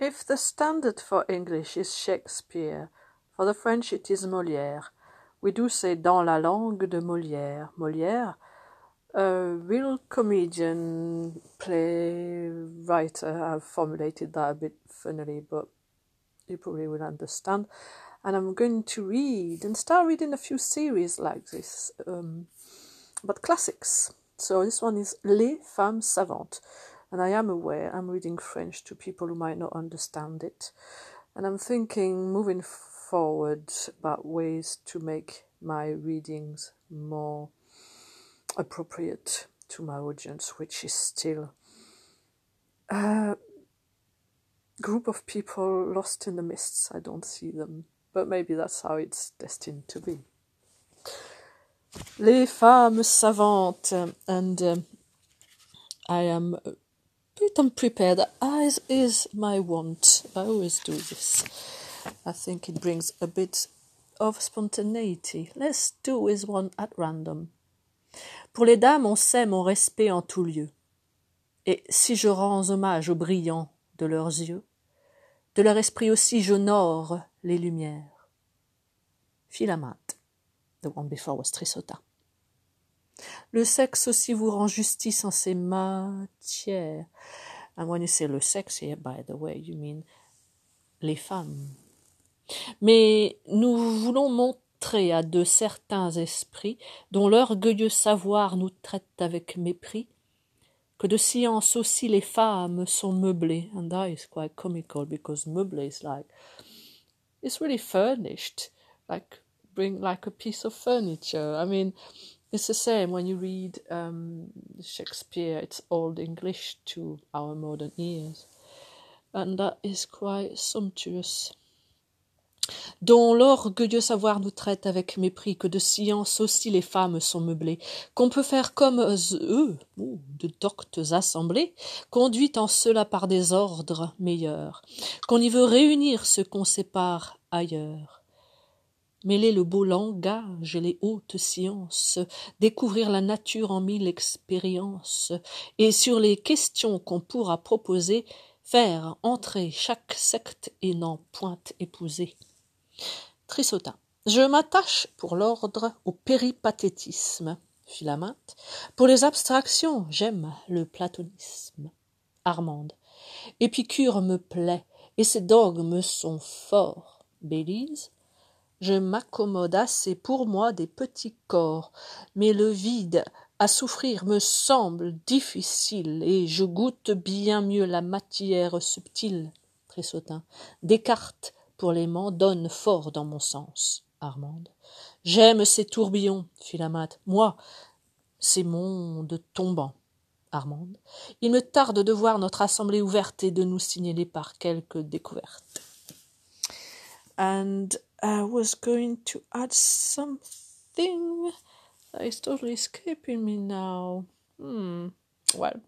If the standard for English is Shakespeare, for the French it is Molière. We do say dans la langue de Molière. Molière, a real comedian, play writer. I've formulated that a bit funnily, but you probably will understand. And I'm going to read and start reading a few series like this, um, but classics. So this one is Les Femmes Savantes. And I am aware I'm reading French to people who might not understand it. And I'm thinking moving forward about ways to make my readings more appropriate to my audience, which is still a group of people lost in the mists. I don't see them, but maybe that's how it's destined to be. Les femmes savantes, and um, I am bit unprepared, as is my want. I always do this. I think it brings a bit of spontaneity. Let's do with one at random. Pour les dames, on sait mon respect en tout lieu. Et si je rends hommage aux brillants de leurs yeux, de leur esprit aussi j'honore les lumières. Philamate. The one before was Trisota. Le sexe aussi vous rend justice en ces matières. And when you say le sexe here, by the way, you mean les femmes. Mais nous voulons montrer à de certains esprits, dont l'orgueilleux savoir nous traite avec mépris, que de science aussi les femmes sont meublées. And that is quite comical because meublé is like, it's really furnished, like bring like a piece of furniture. I mean, It's the same when you read um, Shakespeare, it's old English to our modern ears. And that is quite sumptuous. dont l'orgueilleux savoir nous traite avec mépris, que de science aussi les femmes sont meublées, qu'on peut faire comme eux, de doctes assemblées, conduites en cela par des ordres meilleurs, qu'on y veut réunir ce qu'on sépare ailleurs mêler le beau langage et les hautes sciences, découvrir la nature en mille expériences, et sur les questions qu'on pourra proposer, faire entrer chaque secte et n'en point épouser. Trissotin. Je m'attache pour l'ordre au péripathétisme. Philaminte. Pour les abstractions, j'aime le platonisme. Armande. Épicure me plaît, et ses dogmes sont forts. Bélise. Je m'accommode assez pour moi des petits corps, mais le vide à souffrir me semble difficile, et je goûte bien mieux la matière subtile. Tressautin. Descartes, pour l'aimant, donne fort dans mon sens. Armande. J'aime ces tourbillons, Philamate. Moi, ces mondes tombants. Armande. Il me tarde de voir notre assemblée ouverte et de nous signaler par quelques découvertes. And I was going to add something that is totally escaping me now. Hmm. Well.